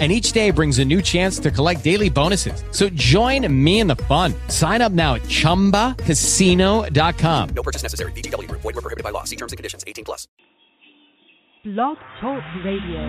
and each day brings a new chance to collect daily bonuses. So join me in the fun. Sign up now at ChumbaCasino.com. No purchase necessary. VGW. Void were prohibited by law. See terms and conditions. 18 plus. Blog Talk Radio.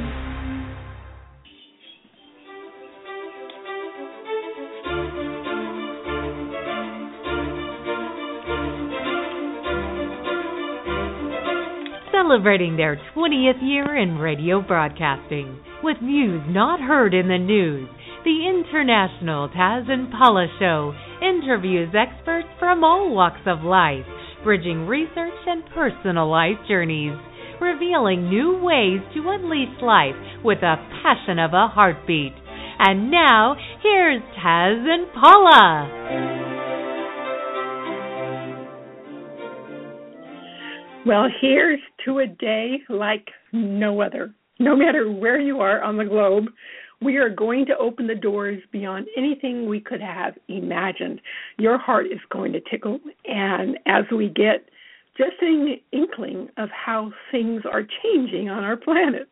Celebrating their 20th year in radio broadcasting with views not heard in the news. The International Taz and Paula Show interviews experts from all walks of life, bridging research and personal life journeys, revealing new ways to unleash life with a passion of a heartbeat. And now, here's Taz and Paula. Well, here's to a day like no other no matter where you are on the globe, we are going to open the doors beyond anything we could have imagined. Your heart is going to tickle, and as we get just an inkling of how things are changing on our planet,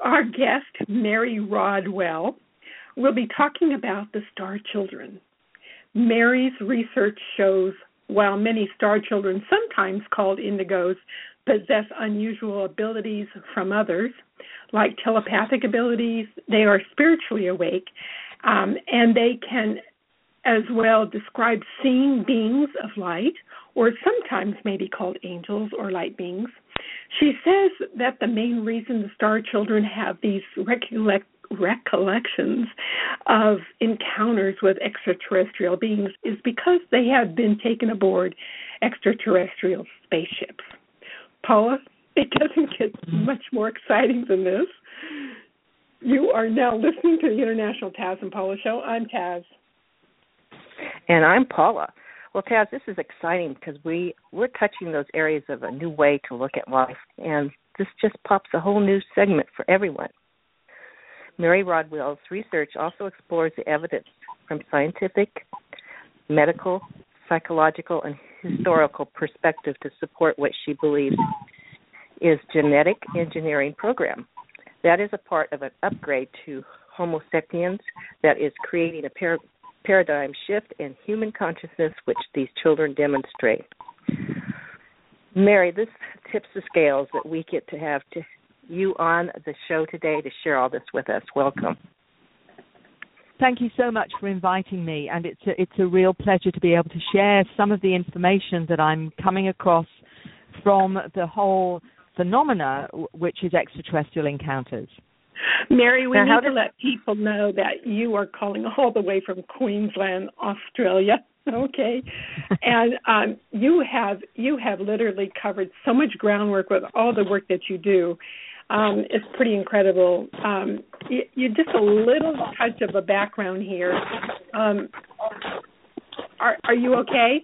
our guest, Mary Rodwell, will be talking about the star children. Mary's research shows while many star children, sometimes called indigos, possess unusual abilities from others, like telepathic abilities. They are spiritually awake, um, and they can as well describe seeing beings of light, or sometimes maybe called angels or light beings. She says that the main reason the star children have these recollect recollections of encounters with extraterrestrial beings is because they have been taken aboard extraterrestrial spaceships. Paula, it doesn't get much more exciting than this. You are now listening to the International Taz and Paula Show. I'm Taz. And I'm Paula. Well, Taz, this is exciting because we we're touching those areas of a new way to look at life, and this just pops a whole new segment for everyone. Mary Rodwell's research also explores the evidence from scientific, medical, psychological, and historical perspective to support what she believes is genetic engineering program. That is a part of an upgrade to Homo sapiens that is creating a par- paradigm shift in human consciousness, which these children demonstrate. Mary, this tips the scales that we get to have to you on the show today to share all this with us. Welcome. Thank you so much for inviting me, and it's a, it's a real pleasure to be able to share some of the information that I'm coming across from the whole phenomena, which is extraterrestrial encounters. Mary, we now, need to let people know that you are calling all the way from Queensland, Australia. Okay, and um, you have you have literally covered so much groundwork with all the work that you do. Um, it's pretty incredible. Um, you, you just a little touch of a background here. Um, are are you okay?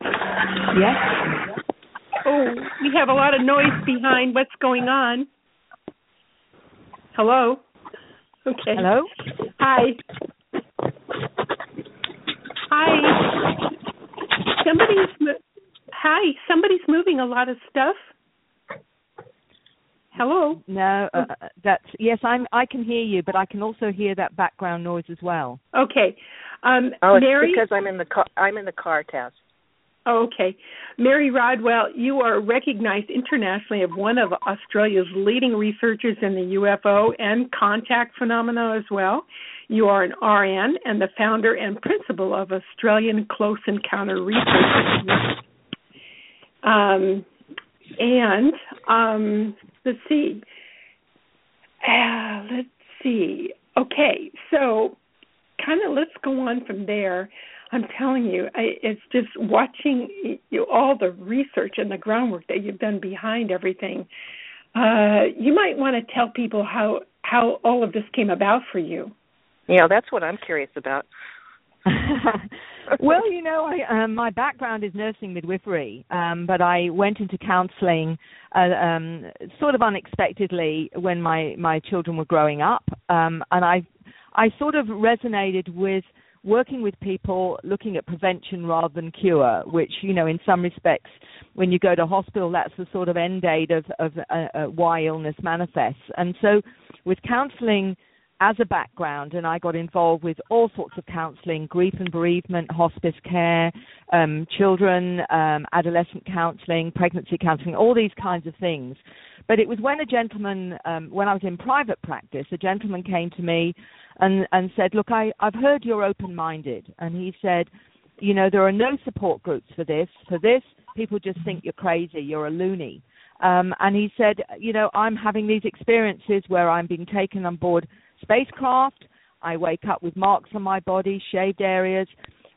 Yes. We have a lot of noise behind what's going on. Hello. Okay. Hello. Hi. Hi. Somebody's hi. Somebody's moving a lot of stuff. Hello. No, uh, uh, that's yes. I'm. I can hear you, but I can also hear that background noise as well. Okay. Um, oh, it's Mary, because I'm in the car. I'm in the car, Taz. Okay. Mary Rodwell, you are recognized internationally as one of Australia's leading researchers in the UFO and contact phenomena as well. You are an RN and the founder and principal of Australian Close Encounter Research. Um, and um, let's see. Uh, let's see. Okay, so kind of let's go on from there. I'm telling you, I, it's just watching you all the research and the groundwork that you've done behind everything. Uh, you might want to tell people how how all of this came about for you. Yeah, that's what I'm curious about. well, you know, I, um, my background is nursing midwifery, um, but I went into counselling uh, um, sort of unexpectedly when my my children were growing up, um, and I I sort of resonated with working with people looking at prevention rather than cure, which you know in some respects when you go to hospital that's the sort of end date of of uh, uh, why illness manifests, and so with counselling as a background, and I got involved with all sorts of counselling, grief and bereavement, hospice care, um, children, um, adolescent counselling, pregnancy counselling, all these kinds of things. But it was when a gentleman, um, when I was in private practice, a gentleman came to me and, and said, Look, I, I've heard you're open minded. And he said, You know, there are no support groups for this. For this, people just think you're crazy, you're a loony. Um, and he said, You know, I'm having these experiences where I'm being taken on board spacecraft. I wake up with marks on my body, shaved areas.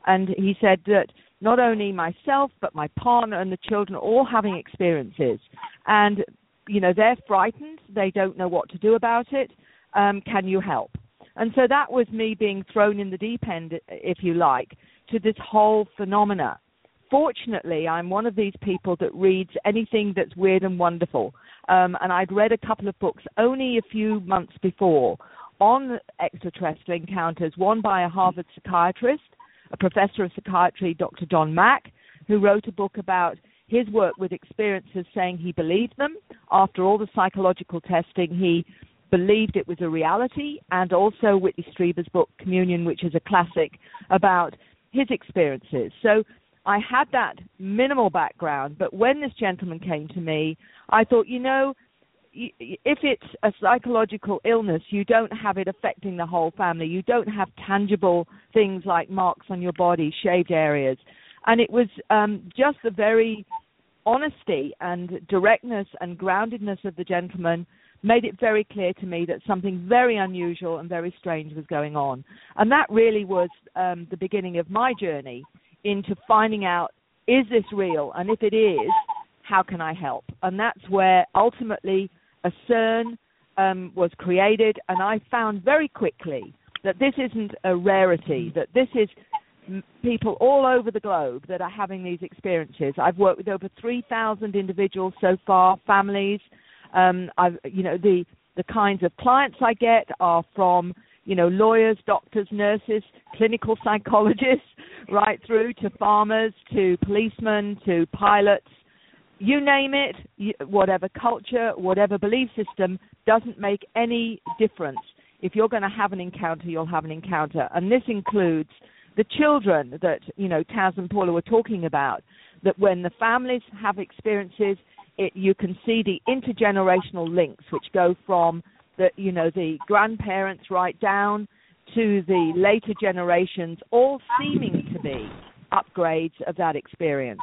And he said that not only myself, but my partner and the children are all having experiences. And, you know, they're frightened. They don't know what to do about it. Um, can you help? And so that was me being thrown in the deep end, if you like, to this whole phenomena. Fortunately, I'm one of these people that reads anything that's weird and wonderful. Um, and I'd read a couple of books only a few months before on extraterrestrial encounters, one by a Harvard psychiatrist, a professor of psychiatry, Dr. John Mack, who wrote a book about his work with experiences saying he believed them. After all the psychological testing, he believed it was a reality, and also Whitley Strieber's book, Communion, which is a classic about his experiences. So I had that minimal background, but when this gentleman came to me, I thought, you know, if it's a psychological illness, you don't have it affecting the whole family. You don't have tangible things like marks on your body, shaved areas. And it was um, just the very honesty and directness and groundedness of the gentleman made it very clear to me that something very unusual and very strange was going on. And that really was um, the beginning of my journey into finding out is this real? And if it is, how can I help? And that's where ultimately ACERN um, was created, and I found very quickly that this isn't a rarity, that this is people all over the globe that are having these experiences. I've worked with over 3,000 individuals so far, families. Um, I've, you know, the the kinds of clients I get are from, you know, lawyers, doctors, nurses, clinical psychologists, right through to farmers, to policemen, to pilots, you name it, whatever culture, whatever belief system, doesn't make any difference. If you're going to have an encounter, you'll have an encounter. And this includes the children that, you know, Taz and Paula were talking about, that when the families have experiences, it, you can see the intergenerational links which go from the, you know, the grandparents right down to the later generations, all seeming to be upgrades of that experience.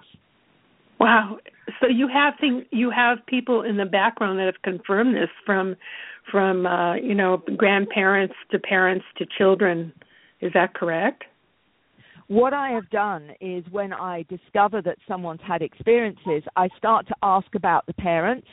Wow. So you have things, you have people in the background that have confirmed this from from uh, you know grandparents to parents to children. Is that correct? What I have done is when I discover that someone's had experiences, I start to ask about the parents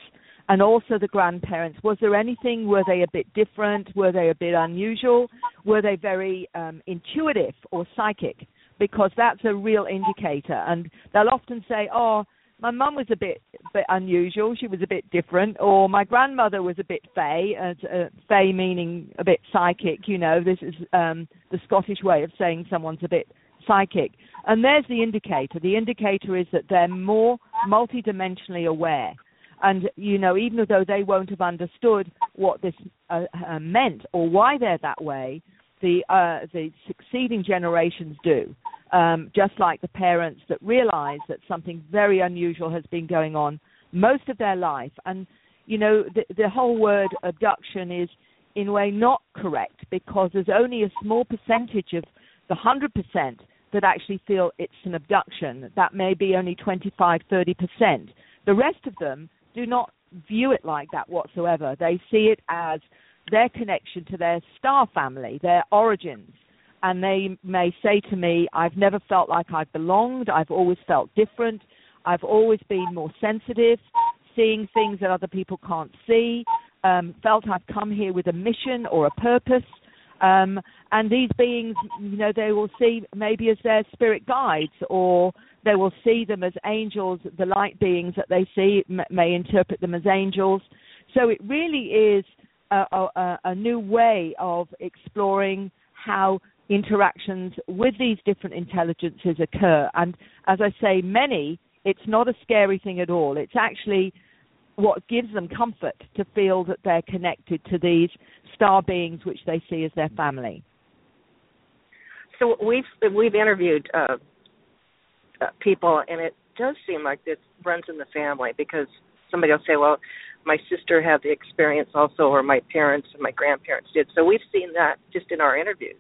and also the grandparents. Was there anything? Were they a bit different? Were they a bit unusual? Were they very um, intuitive or psychic? Because that's a real indicator. And they'll often say, "Oh, my mum was a bit bit unusual. She was a bit different, or my grandmother was a bit fey. Uh, uh, fey meaning a bit psychic. You know, this is um, the Scottish way of saying someone's a bit psychic. And there's the indicator. The indicator is that they're more multidimensionally aware. And you know, even though they won't have understood what this uh, uh, meant or why they're that way, the uh, the succeeding generations do um, just like the parents that realize that something very unusual has been going on most of their life. And, you know, the, the whole word abduction is, in a way, not correct because there's only a small percentage of the 100% that actually feel it's an abduction. That may be only 25, 30%. The rest of them do not view it like that whatsoever. They see it as their connection to their star family, their origins and they may say to me, I've never felt like I've belonged, I've always felt different, I've always been more sensitive, seeing things that other people can't see, um, felt I've come here with a mission or a purpose. Um, and these beings, you know, they will see maybe as their spirit guides, or they will see them as angels. The light beings that they see may interpret them as angels. So it really is a, a, a new way of exploring how interactions with these different intelligences occur. And as I say, many, it's not a scary thing at all. It's actually what gives them comfort to feel that they're connected to these star beings which they see as their family. So we've we've interviewed uh, uh, people, and it does seem like it runs in the family because somebody will say, "Well, my sister had the experience also, or my parents and my grandparents did." So we've seen that just in our interviews.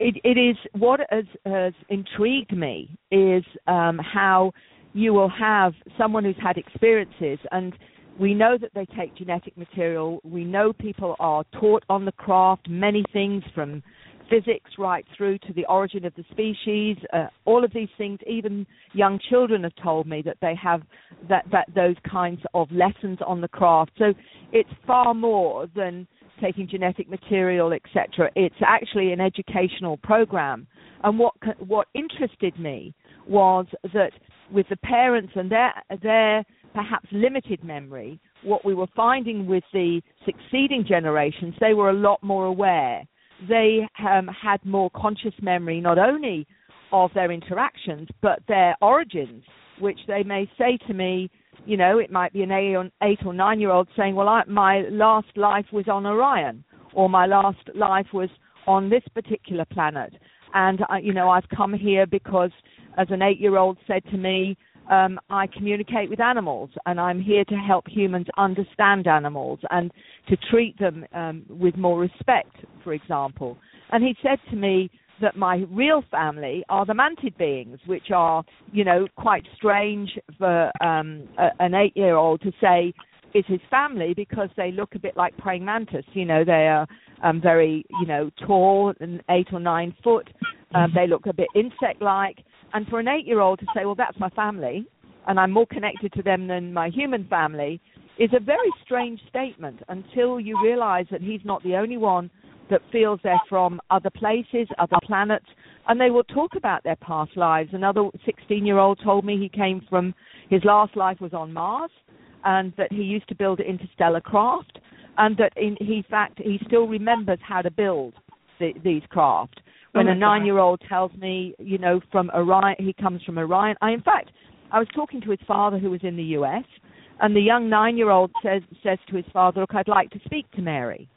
It, it is what has, has intrigued me is um, how you will have someone who's had experiences and we know that they take genetic material. We know people are taught on the craft many things from physics right through to the origin of the species. Uh, all of these things, even young children have told me that they have that, that those kinds of lessons on the craft. So it's far more than taking genetic material, etc. It's actually an educational program. And what what interested me was that with the parents and their their perhaps limited memory, what we were finding with the succeeding generations, they were a lot more aware. They um, had more conscious memory, not only of their interactions, but their origins, which they may say to me, you know, it might be an eight or nine year old saying, well, I, my last life was on Orion, or my last life was on this particular planet. And, uh, you know, I've come here because, as an eight year old said to me, um, I communicate with animals, and I'm here to help humans understand animals and to treat them um, with more respect, for example. And he said to me that my real family are the mantid beings, which are, you know, quite strange for um, a, an eight-year-old to say is his family because they look a bit like praying mantis. You know, they are um, very, you know, tall and eight or nine foot. Um, they look a bit insect-like and for an eight year old to say, well, that's my family, and I'm more connected to them than my human family, is a very strange statement until you realize that he's not the only one that feels they're from other places, other planets, and they will talk about their past lives. Another 16 year old told me he came from, his last life was on Mars, and that he used to build interstellar craft, and that in, in fact he still remembers how to build the, these craft oh, when oh a nine year old tells me, you know, from Orion, he comes from Orion. I, in fact, I was talking to his father who was in the U.S., and the young nine year old says says to his father, "Look, I'd like to speak to Mary."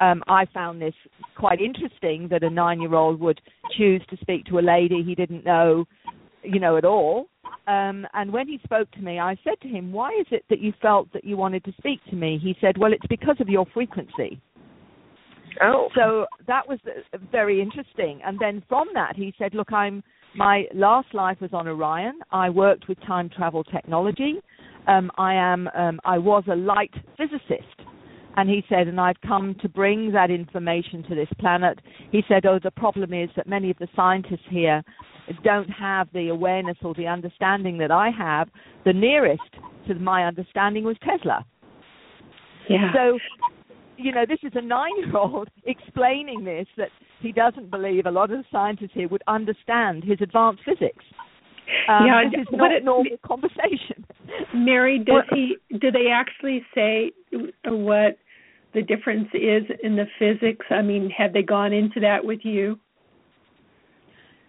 Um, I found this quite interesting that a nine year old would choose to speak to a lady he didn't know, you know, at all. Um, and when he spoke to me, I said to him, "Why is it that you felt that you wanted to speak to me?" He said, "Well, it's because of your frequency." Oh. So that was very interesting. And then from that, he said, "Look, I'm my last life was on Orion. I worked with time travel technology. Um, I am um, I was a light physicist." And he said, and I've come to bring that information to this planet. He said, oh, the problem is that many of the scientists here don't have the awareness or the understanding that I have. The nearest to my understanding was Tesla. Yeah. So you know, this is a nine-year-old explaining this that he doesn't believe a lot of the scientists here would understand his advanced physics. Um, yeah, this is not a normal conversation. Mary, does he? Do they actually say what the difference is in the physics? I mean, have they gone into that with you?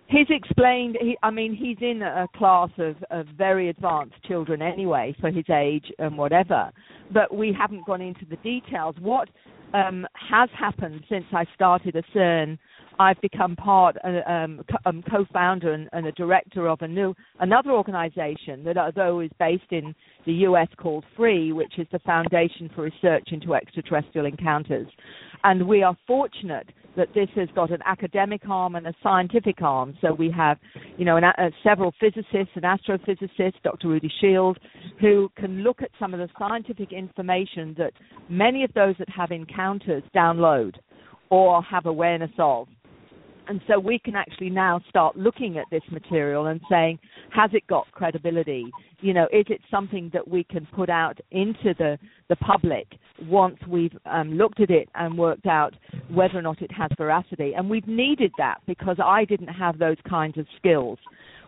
He's explained. He, I mean, he's in a class of, of very advanced children anyway, for his age and whatever. But we haven't gone into the details. What um, has happened since I started a CERN? I've become part, uh, um, um, co-founder and, and, a director of a new another organization that, although is based in the U.S., called FREE, which is the Foundation for Research into Extraterrestrial Encounters. And we are fortunate that this has got an academic arm and a scientific arm. So we have, you know, an, uh, several physicists and astrophysicists, Dr. Rudy Schild, who can look at some of the scientific information that many of those that have encounters download or have awareness of. And so we can actually now start looking at this material and saying, has it got credibility? You know, is it something that we can put out into the, the public once we've um, looked at it and worked out whether or not it has veracity. And we've needed that because I didn't have those kinds of skills.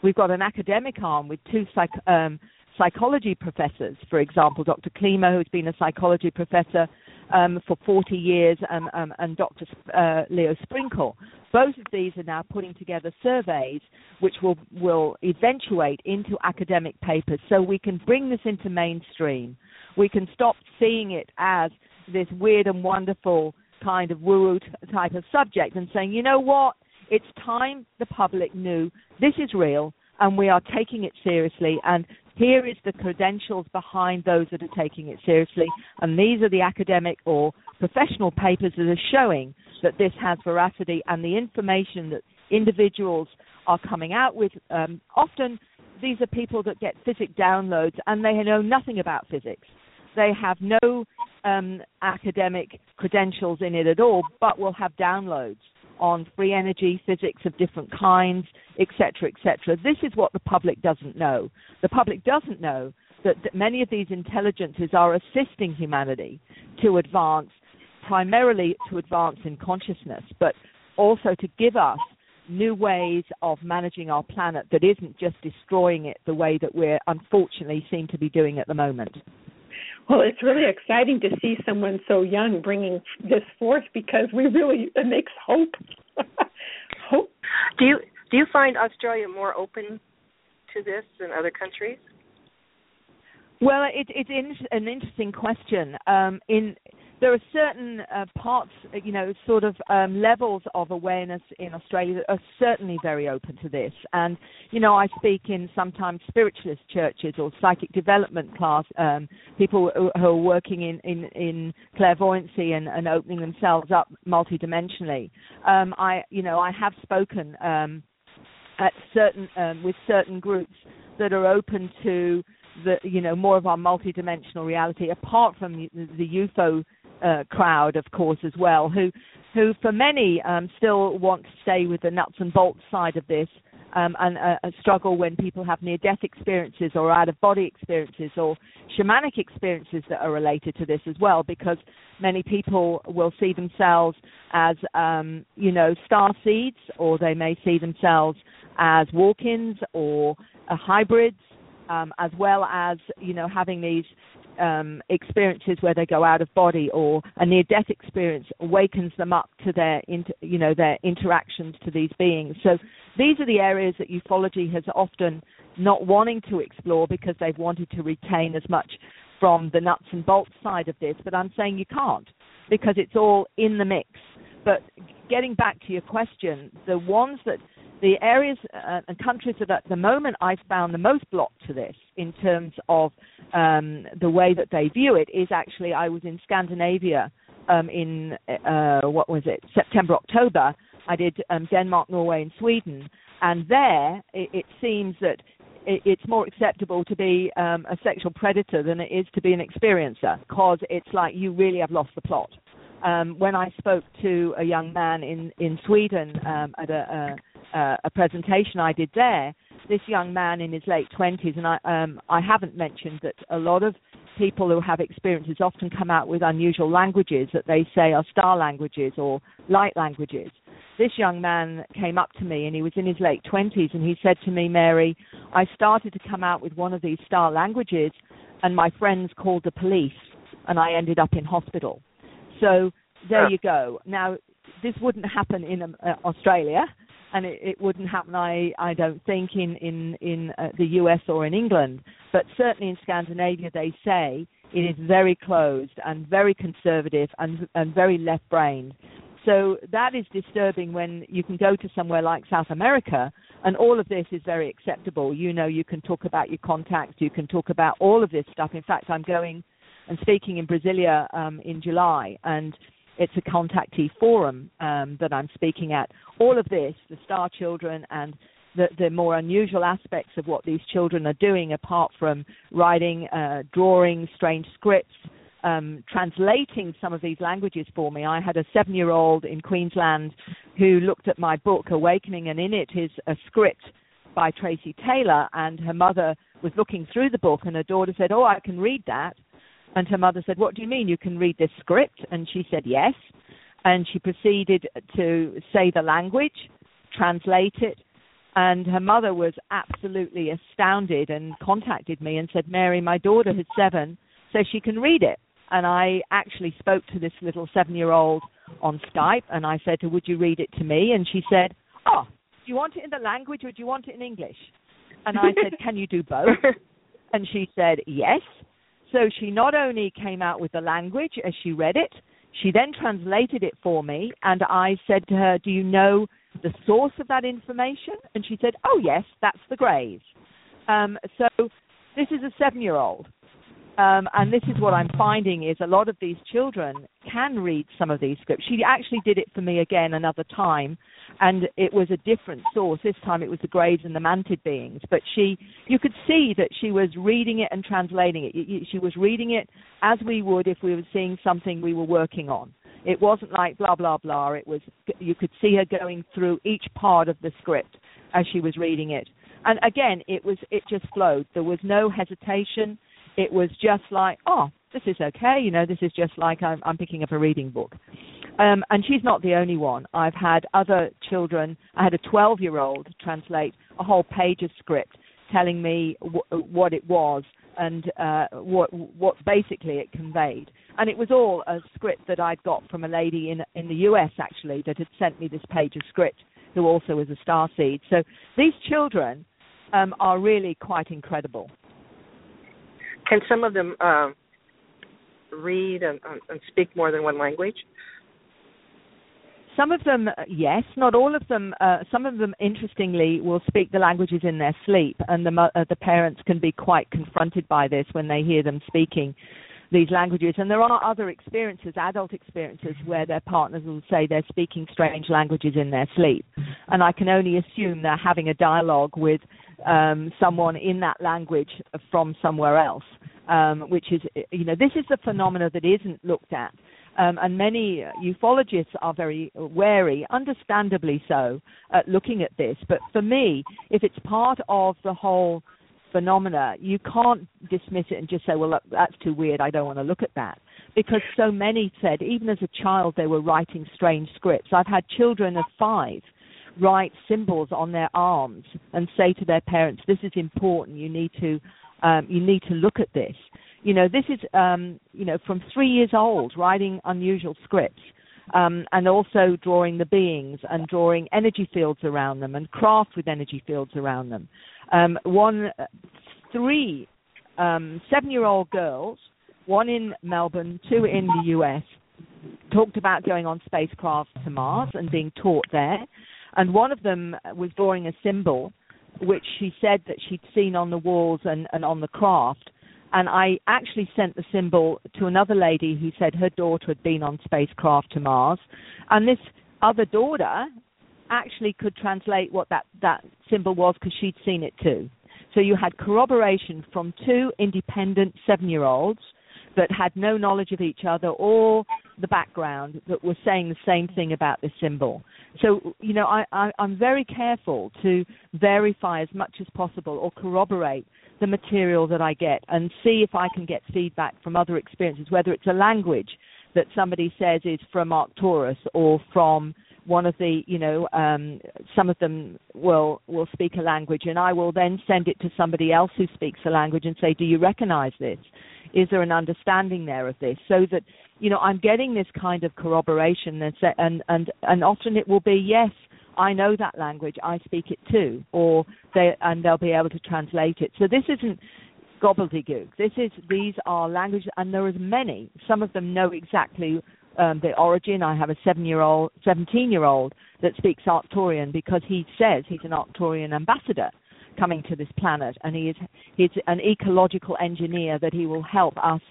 We've got an academic arm with two psych- um, psychology professors, for example, Dr. Klimo, who's been a psychology professor um, for 40 years, um, um, and Dr. Uh, Leo Sprinkle. Both of these are now putting together surveys which will, will eventuate into academic papers so we can bring this into mainstream. We can stop seeing it as this weird and wonderful kind of woo type of subject and saying, you know what, it's time the public knew this is real and we are taking it seriously and here is the credentials behind those that are taking it seriously and these are the academic or professional papers that are showing that this has veracity and the information that individuals are coming out with um, often these are people that get physics downloads and they know nothing about physics. They have no um, academic credentials in it at all but will have downloads on free energy, physics of different kinds, etc., etc. This is what the public doesn't know. The public doesn't know that, that many of these intelligences are assisting humanity to advance, primarily to advance in consciousness, but also to give us new ways of managing our planet that isn't just destroying it the way that we're unfortunately seem to be doing at the moment. Well, it's really exciting to see someone so young bringing this forth because we really it makes hope. hope. Do you do you find Australia more open to this than other countries? Well, it, it's in, an interesting question. Um, in there are certain uh, parts, you know, sort of um, levels of awareness in Australia that are certainly very open to this. And, you know, I speak in sometimes spiritualist churches or psychic development class, um, people who, who, are working in, in, in clairvoyancy and, and, opening themselves up multidimensionally. Um, I, you know, I have spoken um, at certain um, with certain groups that are open to the you know more of our multidimensional reality apart from the, the UFO uh, crowd, of course, as well, who, who for many um, still want to stay with the nuts and bolts side of this. Um, and uh, struggle when people have near death experiences or out of body experiences or shamanic experiences that are related to this as well, because many people will see themselves as, um, you know, star seeds, or they may see themselves as walk ins or uh, hybrids, um, as well as, you know, having these um, experiences where they go out of body or a near death experience awakens them up to their inter, you know their interactions to these beings. So these are the areas that ufology has often not wanting to explore because they've wanted to retain as much from the nuts and bolts side of this. But I'm saying you can't because it's all in the mix. But getting back to your question the ones that the areas uh, and countries that at the moment I've found the most blocked to this in terms of um, the way that they view it is actually I was in Scandinavia um, in uh, what was it September October. I did um, Denmark, Norway, and Sweden, and there it, it seems that it, it's more acceptable to be um, a sexual predator than it is to be an experiencer because it's like you really have lost the plot. Um, when I spoke to a young man in in Sweden um, at a, a, a presentation I did there, this young man in his late twenties, and I um, I haven't mentioned that a lot of people who have experiences often come out with unusual languages that they say are star languages or light languages. This young man came up to me and he was in his late 20s and he said to me, Mary, I started to come out with one of these star languages and my friends called the police and I ended up in hospital. So there you go. Now, this wouldn't happen in um, uh, Australia and it, it wouldn't happen, I, I don't think, in in in uh, the U.S. or in England, but certainly in Scandinavia, they say it is very closed and very conservative and and very left-brained. So that is disturbing when you can go to somewhere like South America and all of this is very acceptable. You know, you can talk about your contacts, you can talk about all of this stuff. In fact, I'm going and speaking in Brasilia um, in July, and it's a contactee forum um, that I'm speaking at. All of this, the Star Children and the, the, more unusual aspects of what these children are doing, apart from writing, uh, drawing strange scripts, um, translating some of these languages for me. I had a seven year old in Queensland who looked at my book, Awakening, and in it is a script by Tracy Taylor, and her mother was looking through the book, and her daughter said, Oh, I can read that And her mother said, What do you mean you can read this script? And she said, Yes. And she proceeded to say the language, translate it, and her mother was absolutely astounded and contacted me and said, Mary, my daughter who's seven says she can read it. And I actually spoke to this little seven year old on Skype and I said to her, Would you read it to me? And she said, Oh, do you want it in the language or do you want it in English? And I said, Can you do both? And she said, Yes. So she not only came out with the language as she read it, she then translated it for me. And I said to her, Do you know the source of that information? And she said, Oh, yes, that's the Greys. Um, so this is a seven year old. Um, and this is what I'm finding is a lot of these children can read some of these scripts. She actually did it for me again another time, and it was a different source. This time it was the Greys and the Mantid beings. But she, you could see that she was reading it and translating it. She was reading it as we would if we were seeing something we were working on. It wasn't like blah blah blah. It was you could see her going through each part of the script as she was reading it. And again, it was it just flowed. There was no hesitation. It was just like, oh, this is okay. You know, this is just like I'm, I'm picking up a reading book. Um, and she's not the only one. I've had other children. I had a 12 year old translate a whole page of script telling me w- what it was and uh, what what basically it conveyed. And it was all a script that I'd got from a lady in in the US actually that had sent me this page of script, who also was a star seed. So these children um, are really quite incredible. Can some of them uh, read and, and speak more than one language? Some of them, uh, yes. Not all of them. Uh, some of them, interestingly, will speak the languages in their sleep, and the uh, the parents can be quite confronted by this when they hear them speaking these languages. And there are other experiences, adult experiences, where their partners will say they're speaking strange languages in their sleep, and I can only assume they're having a dialogue with um, someone in that language from somewhere else. Um, which is, you know, this is a phenomena that isn't looked at um, and many ufologists are very wary, understandably so, at looking at this. But for me, if it's part of the whole phenomena, you can't dismiss it and just say, well, look, that's too weird, I don't want to look at that. Because so many said, even as a child, they were writing strange scripts. I've had children of five write symbols on their arms and say to their parents, this is important, you need to, um, you need to look at this. You know, this is um, you know from three years old, writing unusual scripts. Um, and also drawing the beings and drawing energy fields around them and craft with energy fields around them. Um, one, three um, seven-year-old girls, one in Melbourne, two in the U.S., talked about going on spacecraft to Mars and being taught there. And one of them was drawing a symbol, which she said that she'd seen on the walls and, and on the craft and I actually sent the symbol to another lady who said her daughter had been on spacecraft to Mars. And this other daughter actually could translate what that, that symbol was because she'd seen it too. So you had corroboration from two independent seven year olds that had no knowledge of each other or the background that were saying the same thing about this symbol. So, you know, I, I, I'm very careful to verify as much as possible or corroborate the material that I get and see if I can get feedback from other experiences, whether it's a language that somebody says is from Arcturus or from one of the you know um, some of them will will speak a language and I will then send it to somebody else who speaks a language and say do you recognize this is there an understanding there of this so that you know I'm getting this kind of corroboration and and and, and often it will be yes I know that language, I speak it too, or they and they'll be able to translate it. So this isn't gobbledygook. This is these are languages, and there are many. Some of them know exactly um, the origin. I have a seven-year-old, seventeen-year-old that speaks Arcturian because he says he's an Arcturian ambassador coming to this planet, and he is he's an ecological engineer that he will help us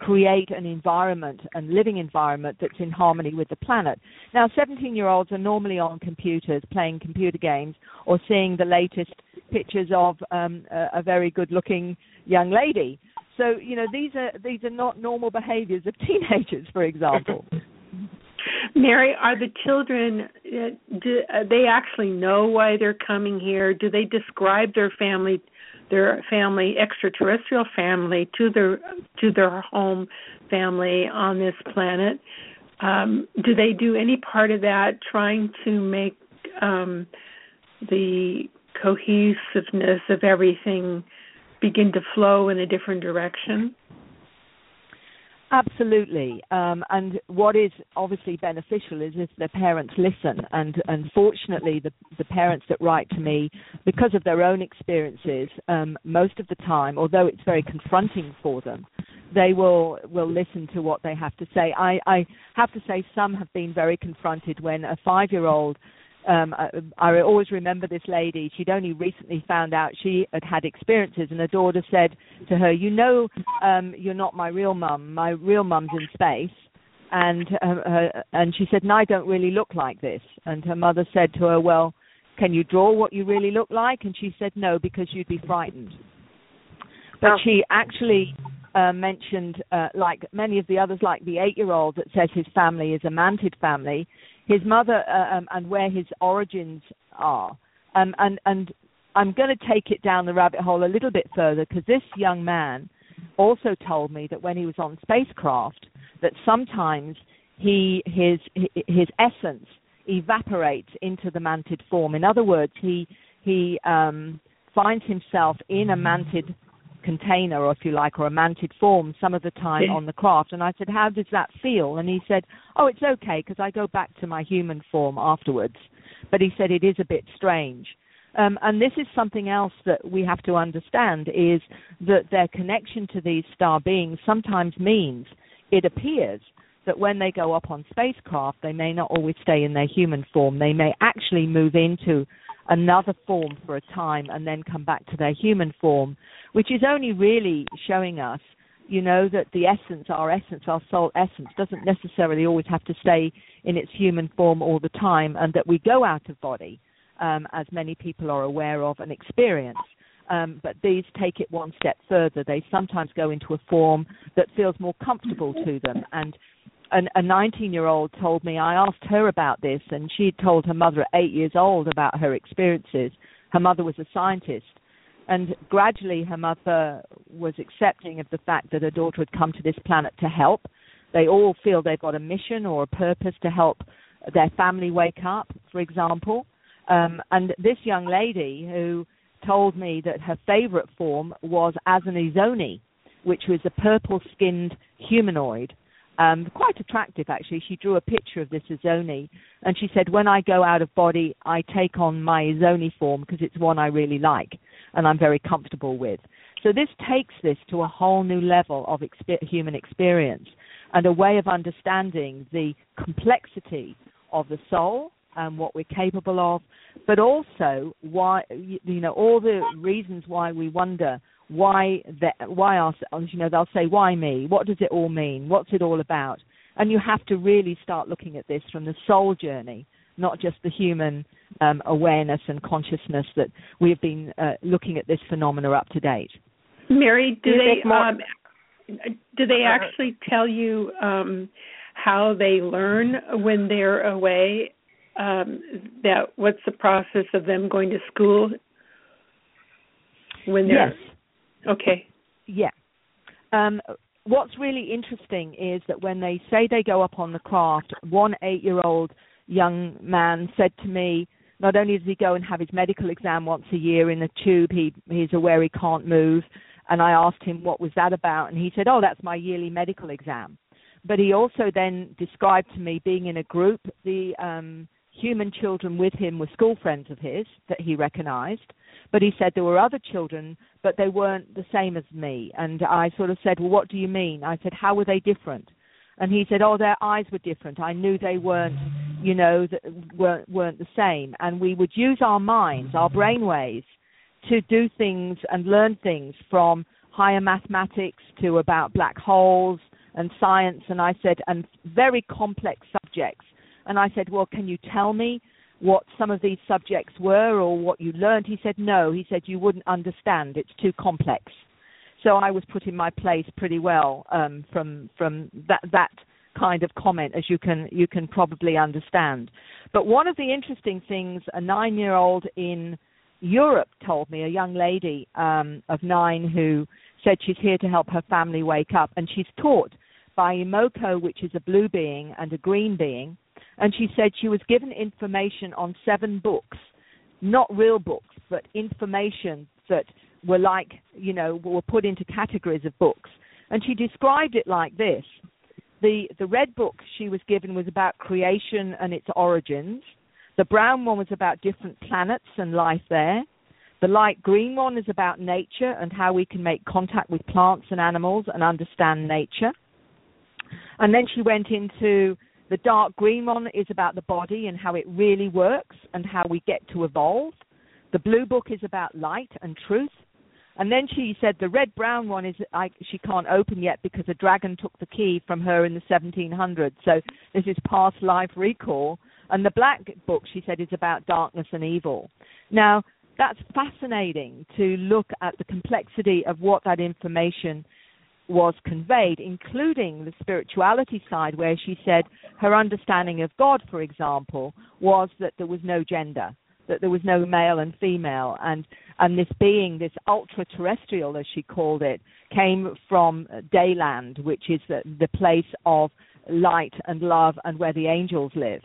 create an environment and living environment that's in harmony with the planet. Now, 17 year olds are normally on computers playing computer games or seeing the latest pictures of um, a, a very good looking young lady. So, you know, these are these are not normal behaviors of teenagers, for example. Mary, are the children uh, do uh, they actually know why they're coming here? Do they describe their family their family, extraterrestrial family, to their to their home family on this planet. Um, do they do any part of that trying to make um, the cohesiveness of everything begin to flow in a different direction? Absolutely, um, and what is obviously beneficial is if the parents listen. And unfortunately, the the parents that write to me, because of their own experiences, um, most of the time, although it's very confronting for them, they will will listen to what they have to say. I, I have to say, some have been very confronted when a five year old um, I, I always remember this lady. She'd only recently found out she had had experiences, and her daughter said to her, "You know, um, you're not my real mum. My real mum's in space." And uh, her, and she said, "No, I don't really look like this." And her mother said to her, "Well, can you draw what you really look like?" And she said, "No, because you'd be frightened." But she actually uh, mentioned, uh, like many of the others, like the eight-year-old that says his family is a mantid family his mother uh, um, and where his origins are. Um, and and I'm going to take it down the rabbit hole a little bit further because this young man also told me that when he was on spacecraft, that sometimes he his his essence evaporates into the mantid form. In other words, he he um, finds himself in a mantid container, or if you like, or a mantid form some of the time yeah. on the craft. And I said, How does that feel? And he said, Oh, it's okay because I go back to my human form afterwards. But he said it is a bit strange. Um, and this is something else that we have to understand is that their connection to these star beings sometimes means it appears that when they go up on spacecraft, they may not always stay in their human form. They may actually move into another form for a time and then come back to their human form, which is only really showing us, you know, that the essence, our essence, our soul essence, doesn't necessarily always have to stay in its human form all the time, and that we go out of body, um, as many people are aware of and experience. Um, but these take it one step further. They sometimes go into a form that feels more comfortable to them. And an, a 19 year old told me, I asked her about this, and she told her mother at eight years old about her experiences. Her mother was a scientist. And gradually, her mother was accepting of the fact that her daughter had come to this planet to help. They all feel they've got a mission or a purpose to help their family wake up, for example. Um, and this young lady who told me that her favorite form was as an Izoni, which was a purple skinned humanoid um, quite attractive actually. She drew a picture of this Izoni, and she said, "When I go out of body, I take on my Izoni form because it's one I really like and I'm very comfortable with." So this takes this to a whole new level of human experience and a way of understanding the complexity of the soul and what we're capable of, but also why you know all the reasons why we wonder why that why ourselves you know they'll say why me? What does it all mean? What's it all about? And you have to really start looking at this from the soul journey not just the human um, awareness and consciousness that we have been uh, looking at this phenomena up to date. Mary do, do they um, do they uh-huh. actually tell you um, how they learn when they're away um, that what's the process of them going to school when they're yes Okay. Yeah. Um, what's really interesting is that when they say they go up on the craft, one eight year old young man said to me, not only does he go and have his medical exam once a year in a tube, he he's aware he can't move. And I asked him what was that about, and he said, "Oh, that's my yearly medical exam." But he also then described to me being in a group. The um, human children with him were school friends of his that he recognized, but he said there were other children, but they weren't the same as me. And I sort of said, Well, what do you mean? I said, How were they different? And he said, Oh, their eyes were different. I knew they weren't, you know, weren't, weren't the same. And we would use our minds, our brain waves, to do things and learn things from higher mathematics to about black holes and science. And I said, and very complex subjects. And I said, Well, can you tell me what some of these subjects were or what you learned? He said, no. He said, you wouldn't understand. It's too complex. So I was put in my place pretty well um, from from that that kind of comment, as you can you can probably understand. But one of the interesting things, a nine-year-old in Europe told me, a young lady um, of nine who said she's here to help her family wake up, and she's taught by Imoko, which is a blue being, and a green being. And she said she was given information on seven books, not real books, but information that were like, you know, were put into categories of books. And she described it like this the the red book she was given was about creation and its origins. The brown one was about different planets and life there. The light green one is about nature and how we can make contact with plants and animals and understand nature. And then she went into the dark green one is about the body and how it really works and how we get to evolve. The blue book is about light and truth. And then she said the red brown one is I, she can't open yet because a dragon took the key from her in the 1700s. So this is past life recall. And the black book she said is about darkness and evil. Now that's fascinating to look at the complexity of what that information was conveyed, including the spirituality side, where she said her understanding of God, for example, was that there was no gender that there was no male and female, and and this being, this ultra terrestrial, as she called it, came from Dayland, which is the, the place of light and love and where the angels live.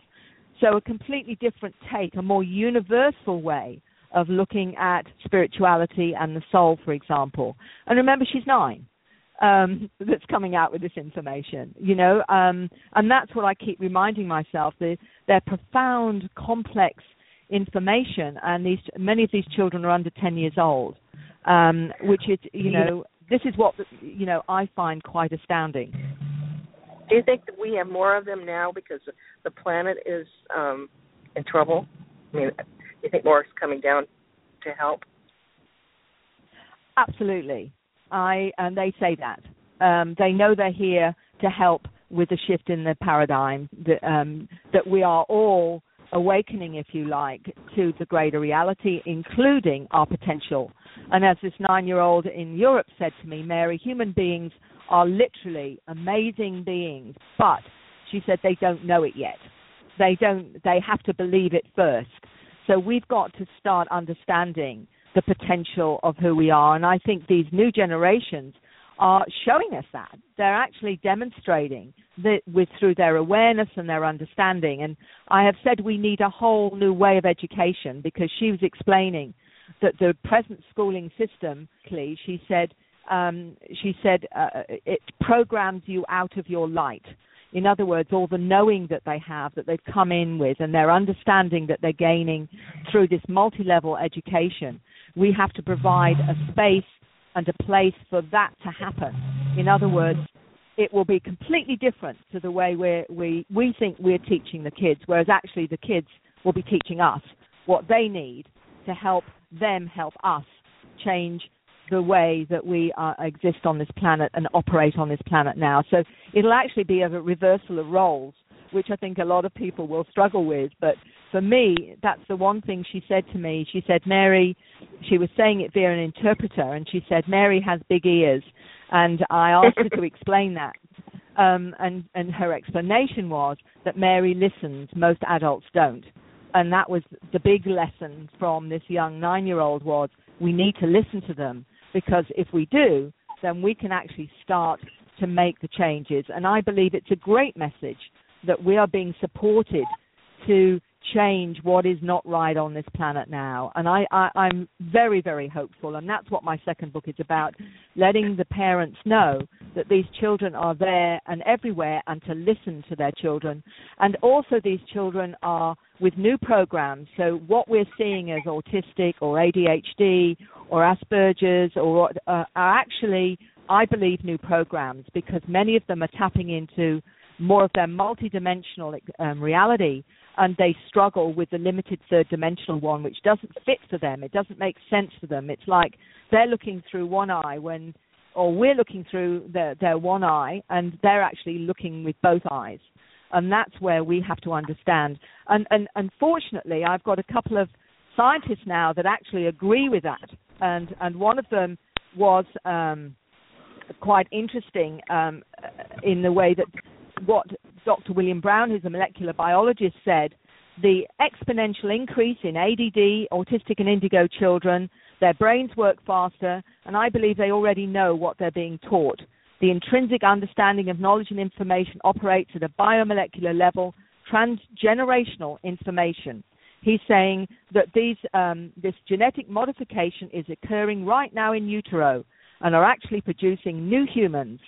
So a completely different take, a more universal way of looking at spirituality and the soul, for example. And remember, she's nine. Um, that's coming out with this information, you know, um, and that's what I keep reminding myself. The, their profound, complex information, and these many of these children are under 10 years old, um, which is you know this is what you know I find quite astounding. Do you think that we have more of them now because the planet is um, in trouble? I mean, do you think more is coming down to help? Absolutely, I and they say that um, they know they're here to help with the shift in the paradigm that um, that we are all awakening, if you like, to the greater reality, including our potential. And as this nine year old in Europe said to me, Mary, human beings are literally amazing beings, but she said they don't know it yet. They don't they have to believe it first. So we've got to start understanding the potential of who we are. And I think these new generations are showing us that. They're actually demonstrating that with through their awareness and their understanding. And I have said we need a whole new way of education because she was explaining that the present schooling system, she said, um, she said uh, it programs you out of your light. In other words, all the knowing that they have, that they've come in with, and their understanding that they're gaining through this multi level education, we have to provide a space and a place for that to happen. In other words, it will be completely different to the way we we we think we're teaching the kids, whereas actually the kids will be teaching us what they need to help them help us change the way that we uh, exist on this planet and operate on this planet now. So it'll actually be a reversal of roles, which I think a lot of people will struggle with. But for me, that's the one thing she said to me. She said, Mary, she was saying it via an interpreter, and she said, Mary has big ears and I asked her to explain that. Um, and, and her explanation was that Mary listens, most adults don't. And that was the big lesson from this young nine-year-old was we need to listen to them because if we do, then we can actually start to make the changes. And I believe it's a great message that we are being supported to change what is not right on this planet now. And I, I, I'm very, very hopeful. And that's what my second book is about letting the parents know that these children are there and everywhere and to listen to their children. And also, these children are with new programs. So, what we're seeing as autistic or ADHD or Asperger's or uh, are actually, I believe, new programs because many of them are tapping into more of their multidimensional um, reality and they struggle with the limited third dimensional one, which doesn't fit for them. It doesn't make sense for them. It's like they're looking through one eye when, or we're looking through their, their one eye, and they're actually looking with both eyes. And that's where we have to understand. And, and unfortunately, I've got a couple of scientists now that actually agree with that. And, and one of them was um, quite interesting um, in the way that what Dr. William Brown, who's a molecular biologist, said the exponential increase in ADD, autistic and indigo children, their brains work faster, and I believe they already know what they're being taught. The intrinsic understanding of knowledge and information operates at a biomolecular level, transgenerational information. He's saying that these, um, this genetic modification is occurring right now in utero and are actually producing new humans.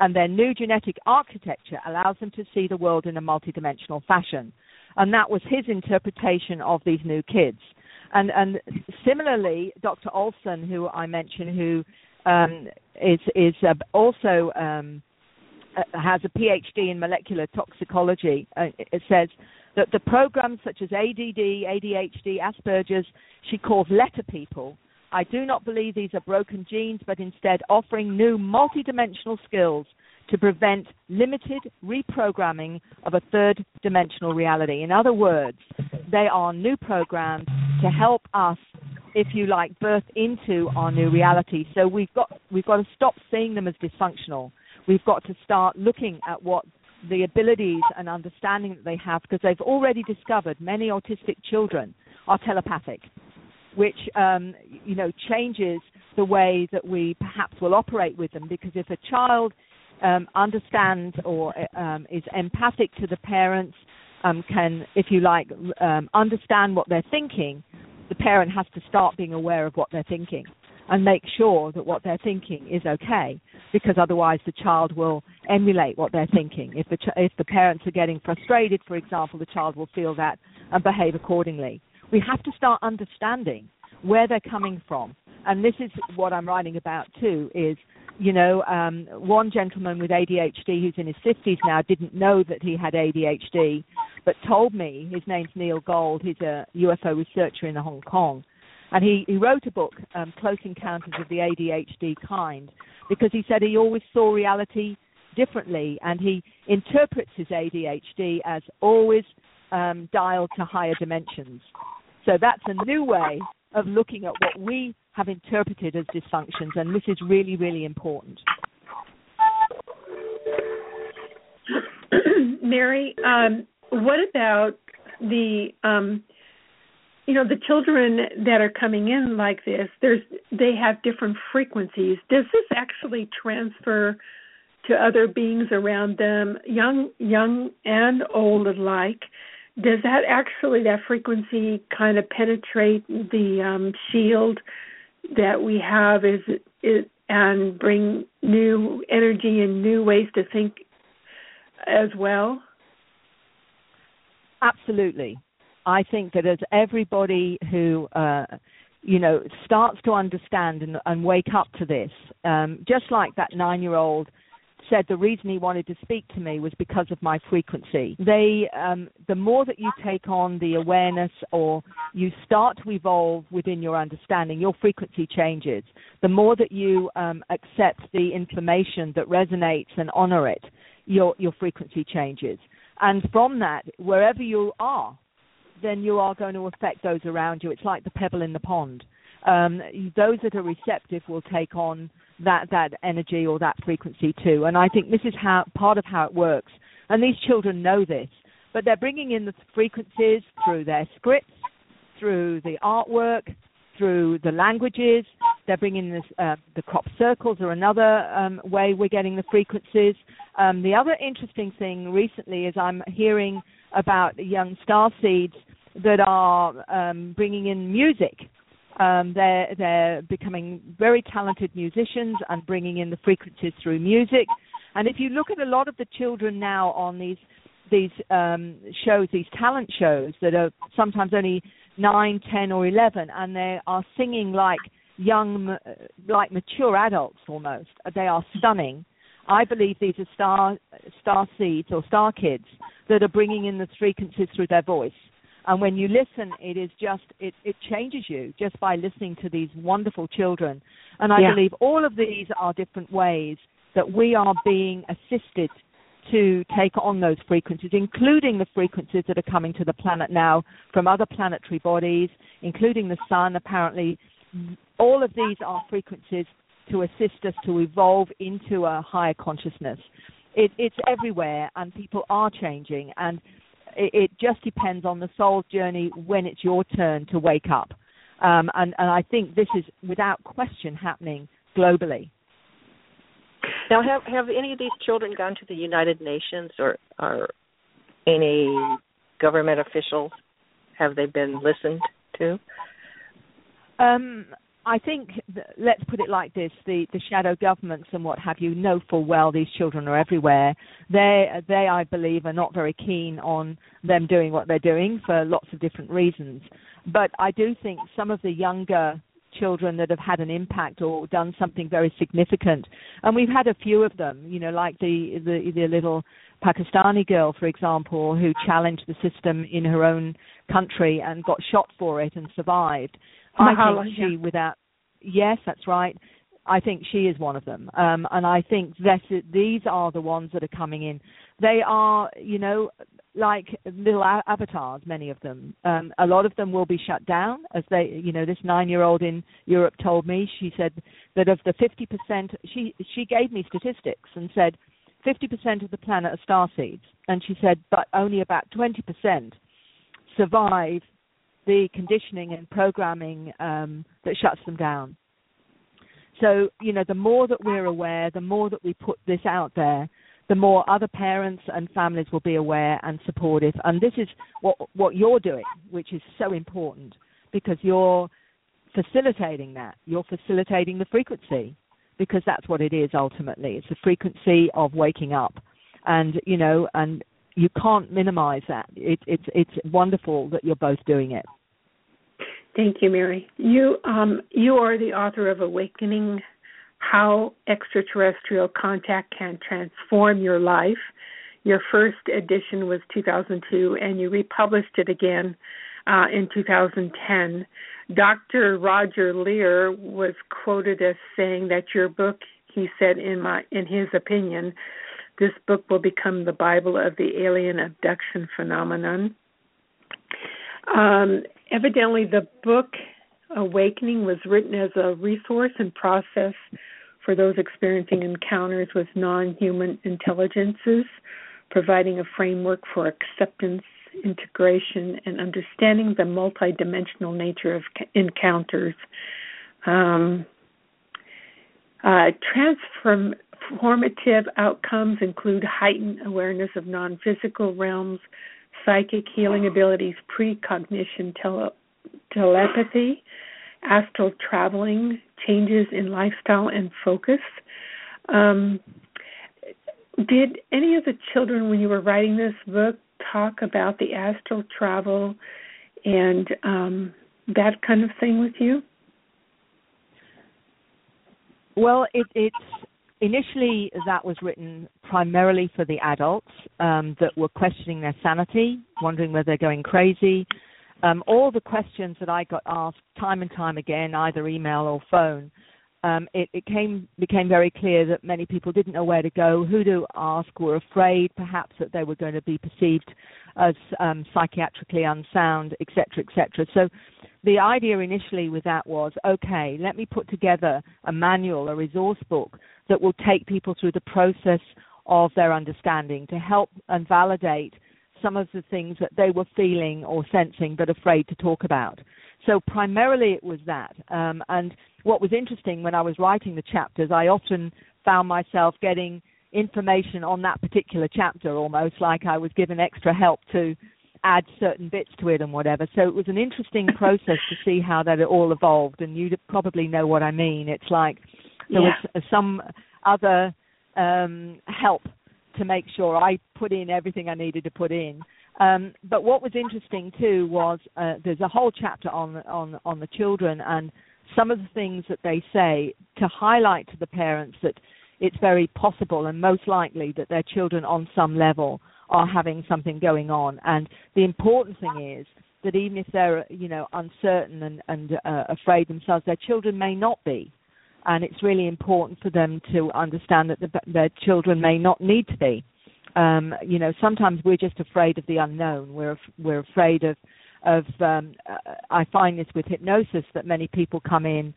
And their new genetic architecture allows them to see the world in a multidimensional fashion. And that was his interpretation of these new kids. And, and similarly, Dr. Olson, who I mentioned, who um, is is uh, also um, uh, has a PhD in molecular toxicology. Uh, it says that the programs such as ADD, ADHD, Asperger's, she calls letter people. I do not believe these are broken genes, but instead offering new multidimensional skills to prevent limited reprogramming of a third dimensional reality. In other words, they are new programs to help us if you like, birth into our new reality. So we've got we've got to stop seeing them as dysfunctional. We've got to start looking at what the abilities and understanding that they have because they've already discovered many autistic children are telepathic, which um, you know changes the way that we perhaps will operate with them. Because if a child um, understands or um, is empathic to the parents, um, can, if you like, um, understand what they're thinking, the parent has to start being aware of what they're thinking and make sure that what they're thinking is okay because otherwise the child will emulate what they're thinking if the ch- if the parents are getting frustrated for example the child will feel that and behave accordingly we have to start understanding where they're coming from and this is what I'm writing about too is you know um, one gentleman with ADHD who's in his 50s now didn't know that he had ADHD but told me his name's Neil Gould. He's a UFO researcher in Hong Kong, and he he wrote a book, um, Close Encounters of the ADHD Kind, because he said he always saw reality differently, and he interprets his ADHD as always um, dialed to higher dimensions. So that's a new way of looking at what we have interpreted as dysfunctions, and this is really, really important. Mary, um, what about the um you know the children that are coming in like this there's they have different frequencies does this actually transfer to other beings around them young young and old alike does that actually that frequency kind of penetrate the um shield that we have is it and bring new energy and new ways to think as well Absolutely. I think that as everybody who uh, you know starts to understand and, and wake up to this, um, just like that nine-year-old said the reason he wanted to speak to me was because of my frequency. They, um, the more that you take on the awareness or you start to evolve within your understanding, your frequency changes. The more that you um, accept the information that resonates and honor it, your your frequency changes. And from that, wherever you are, then you are going to affect those around you. It's like the pebble in the pond. Um, those that are receptive will take on that that energy or that frequency too. And I think this is how part of how it works. And these children know this, but they're bringing in the frequencies through their scripts, through the artwork, through the languages. They're bringing this, uh, the crop circles are another um, way we're getting the frequencies. Um, the other interesting thing recently is I'm hearing about young star seeds that are um, bringing in music. Um, they're they're becoming very talented musicians and bringing in the frequencies through music. And if you look at a lot of the children now on these these um, shows, these talent shows that are sometimes only nine, ten, or eleven, and they are singing like young, like mature adults almost. They are stunning. I believe these are star star seeds or star kids that are bringing in the frequencies through their voice. And when you listen, it is just it, it changes you just by listening to these wonderful children. And I yeah. believe all of these are different ways that we are being assisted to take on those frequencies, including the frequencies that are coming to the planet now from other planetary bodies, including the sun. Apparently, all of these are frequencies to assist us to evolve into a higher consciousness. It, it's everywhere, and people are changing. And it, it just depends on the soul's journey when it's your turn to wake up. Um, and, and I think this is without question happening globally. Now, have have any of these children gone to the United Nations or or any government officials? Have they been listened to? Um, I think th- let's put it like this: the the shadow governments and what have you know full well these children are everywhere. They they I believe are not very keen on them doing what they're doing for lots of different reasons. But I do think some of the younger children that have had an impact or done something very significant, and we've had a few of them. You know, like the the, the little Pakistani girl, for example, who challenged the system in her own country and got shot for it and survived. Malala, I think she, without, yes, that's right. I think she is one of them, um, and I think that these are the ones that are coming in. They are, you know, like little avatars. Many of them. Um, a lot of them will be shut down, as they, you know, this nine-year-old in Europe told me. She said that of the 50%, she she gave me statistics and said 50% of the planet are star seeds, and she said, but only about 20% survive the conditioning and programming um, that shuts them down. So, you know, the more that we're aware, the more that we put this out there, the more other parents and families will be aware and supportive. And this is what what you're doing, which is so important because you're facilitating that. You're facilitating the frequency because that's what it is ultimately. It's the frequency of waking up, and you know, and you can't minimize that. It, it's it's wonderful that you're both doing it. Thank you, Mary. You um, you are the author of Awakening: How Extraterrestrial Contact Can Transform Your Life. Your first edition was 2002, and you republished it again uh, in 2010. Dr. Roger Leir was quoted as saying that your book, he said, in my in his opinion, this book will become the Bible of the alien abduction phenomenon. Um, evidently, the book Awakening was written as a resource and process for those experiencing encounters with non human intelligences, providing a framework for acceptance, integration, and understanding the multidimensional nature of encounters. Um, uh, transformative outcomes include heightened awareness of non physical realms, psychic healing abilities, precognition, tele- telepathy, astral traveling, changes in lifestyle and focus. Um, did any of the children, when you were writing this book, talk about the astral travel and um, that kind of thing with you? Well, it, it's initially that was written primarily for the adults um, that were questioning their sanity, wondering whether they're going crazy. Um, all the questions that I got asked time and time again, either email or phone, um, it, it came became very clear that many people didn't know where to go, who to ask, were afraid perhaps that they were going to be perceived as um, psychiatrically unsound, etc., etc. So the idea initially with that was, okay, let me put together a manual, a resource book that will take people through the process of their understanding to help and validate some of the things that they were feeling or sensing but afraid to talk about. So primarily it was that. Um, and what was interesting when I was writing the chapters, I often found myself getting information on that particular chapter almost like I was given extra help to add certain bits to it and whatever. So it was an interesting process to see how that all evolved and you probably know what I mean. It's like there yeah. was some other um, help to make sure I put in everything I needed to put in. Um, but what was interesting too was uh, there's a whole chapter on on on the children and some of the things that they say to highlight to the parents that it's very possible and most likely that their children on some level are having something going on. And the important thing is that even if they're you know uncertain and and uh, afraid themselves, their children may not be and it's really important for them to understand that the, their children may not need to be. Um, you know, sometimes we're just afraid of the unknown. We're we're afraid of of. Um, uh, I find this with hypnosis that many people come in,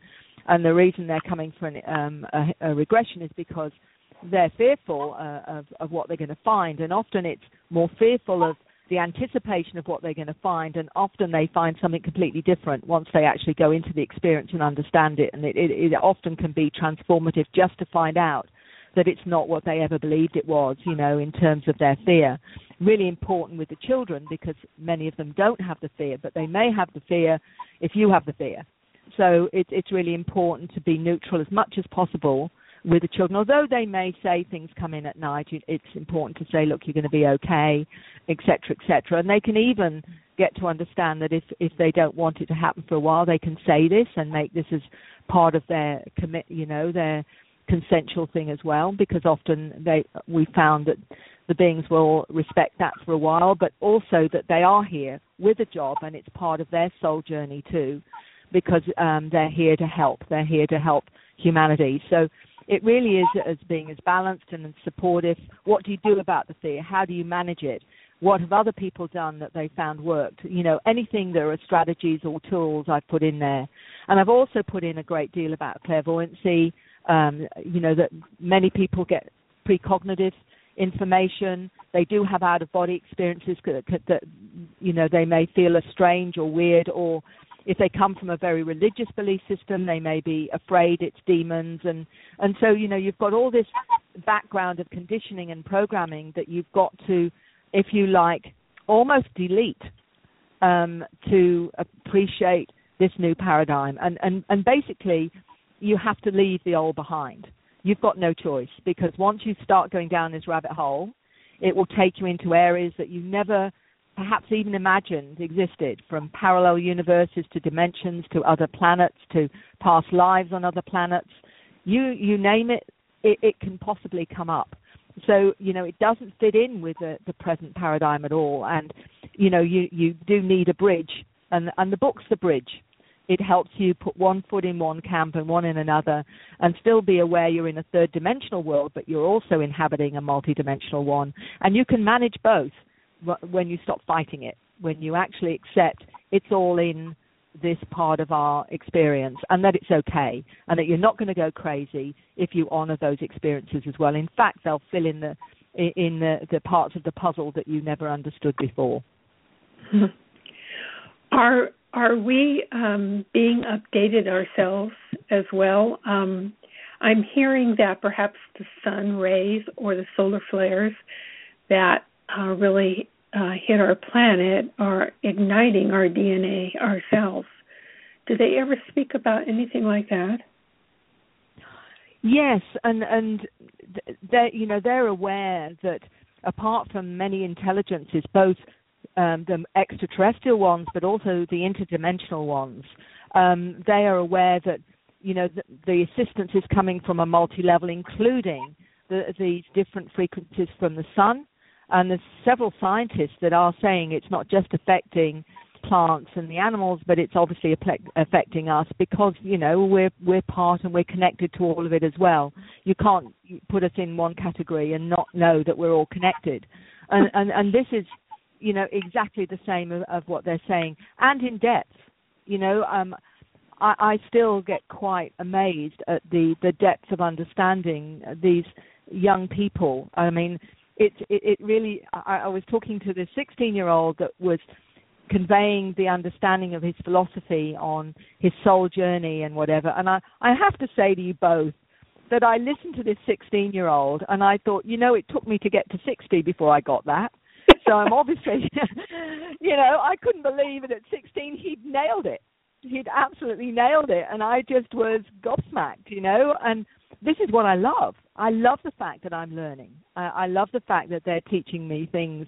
and the reason they're coming for an, um, a, a regression is because they're fearful uh, of of what they're going to find, and often it's more fearful of the anticipation of what they're going to find, and often they find something completely different once they actually go into the experience and understand it. And it, it, it often can be transformative just to find out that it's not what they ever believed it was, you know, in terms of their fear. Really important with the children because many of them don't have the fear, but they may have the fear if you have the fear. So it, it's really important to be neutral as much as possible with the children. Although they may say things come in at night, it's important to say, look, you're going to be okay, etc., etc. And they can even get to understand that if if they don't want it to happen for a while, they can say this and make this as part of their commit, you know, their consensual thing as well. Because often they we found that the beings will respect that for a while, but also that they are here with a job and it's part of their soul journey too, because um, they're here to help. They're here to help humanity. So it really is as being as balanced and supportive. What do you do about the fear? How do you manage it? What have other people done that they found worked? You know, anything there are strategies or tools I've put in there. And I've also put in a great deal about clairvoyancy. Um, you know, that many people get precognitive information. They do have out of body experiences that, that, you know, they may feel as strange or weird or if they come from a very religious belief system, they may be afraid it's demons, and and so you know you've got all this background of conditioning and programming that you've got to, if you like, almost delete um, to appreciate this new paradigm, and and and basically you have to leave the old behind. You've got no choice because once you start going down this rabbit hole, it will take you into areas that you never perhaps even imagined existed, from parallel universes to dimensions to other planets to past lives on other planets. You you name it, it, it can possibly come up. So you know it doesn't fit in with the, the present paradigm at all, and you know you you do need a bridge, and and the book's the bridge. It helps you put one foot in one camp and one in another, and still be aware you're in a third dimensional world, but you're also inhabiting a multi-dimensional one, and you can manage both when you stop fighting it, when you actually accept it's all in this part of our experience and that it's okay and that you're not going to go crazy if you honor those experiences as well. In fact, they'll fill in the in the, the parts of the puzzle that you never understood before. Are are we um, being updated ourselves as well? Um, I'm hearing that perhaps the sun rays or the solar flares that uh, really uh, hit our planet are igniting our DNA ourselves. Do they ever speak about anything like that? Yes, and and they you know they're aware that apart from many intelligences, both um, the extraterrestrial ones but also the interdimensional ones, um, they are aware that you know the, the assistance is coming from a multi-level, including the, these different frequencies from the sun, and there's several scientists that are saying it's not just affecting plants and the animals, but it's obviously affecting us because you know we're we're part and we're connected to all of it as well. You can't put us in one category and not know that we're all connected, and and, and this is you know exactly the same of, of what they're saying and in depth. You know, um, I, I still get quite amazed at the the depth of understanding these young people. I mean it it, it really I, I was talking to this 16 year old that was conveying the understanding of his philosophy on his soul journey and whatever. And i i have to say to you both that i listened to this 16 year old and i thought you know it took me to get to 60 before i got that. So i'm obviously you know i couldn't believe that at 16 he'd nailed it. He'd absolutely nailed it. And i just was gobsmacked you know? And this is what i love I love the fact that I'm learning. I, I love the fact that they're teaching me things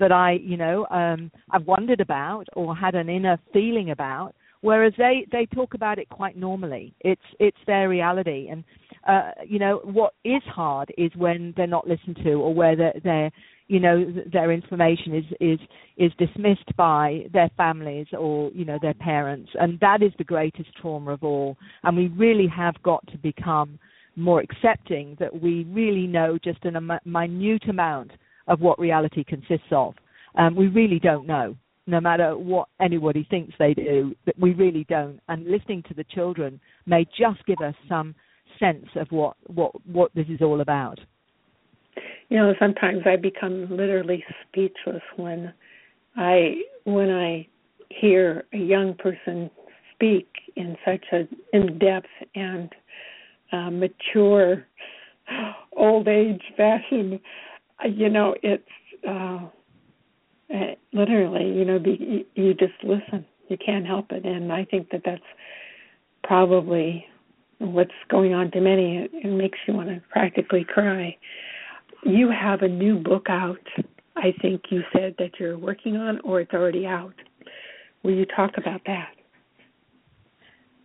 that I, you know, um, I've wondered about or had an inner feeling about. Whereas they they talk about it quite normally. It's it's their reality, and uh, you know what is hard is when they're not listened to or where they're, they're you know their information is is is dismissed by their families or you know their parents and that is the greatest trauma of all and we really have got to become more accepting that we really know just in a minute amount of what reality consists of. Um, we really don't know, no matter what anybody thinks they do, but we really don't. And listening to the children may just give us some sense of what, what, what this is all about. You know, sometimes I become literally speechless when I when I hear a young person speak in such a in depth and uh, mature old age fashion, you know, it's uh, uh, literally, you know, be, you just listen. You can't help it, and I think that that's probably what's going on to many. It, it makes you want to practically cry. You have a new book out. I think you said that you're working on, or it's already out. Will you talk about that?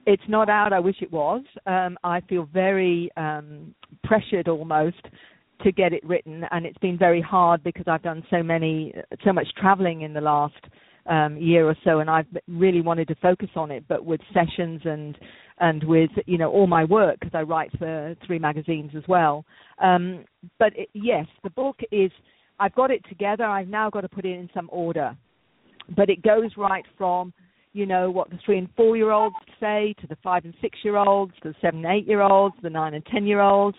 It's not out. I wish it was. Um, I feel very um, pressured almost to get it written, and it's been very hard because I've done so many, so much traveling in the last um, year or so, and I've really wanted to focus on it, but with sessions and and with you know all my work because I write for three magazines as well. Um, but it, yes, the book is. I've got it together. I've now got to put it in some order, but it goes right from you know what the three and four year olds say to the five and six year olds, the seven and eight year olds, the nine and ten year olds,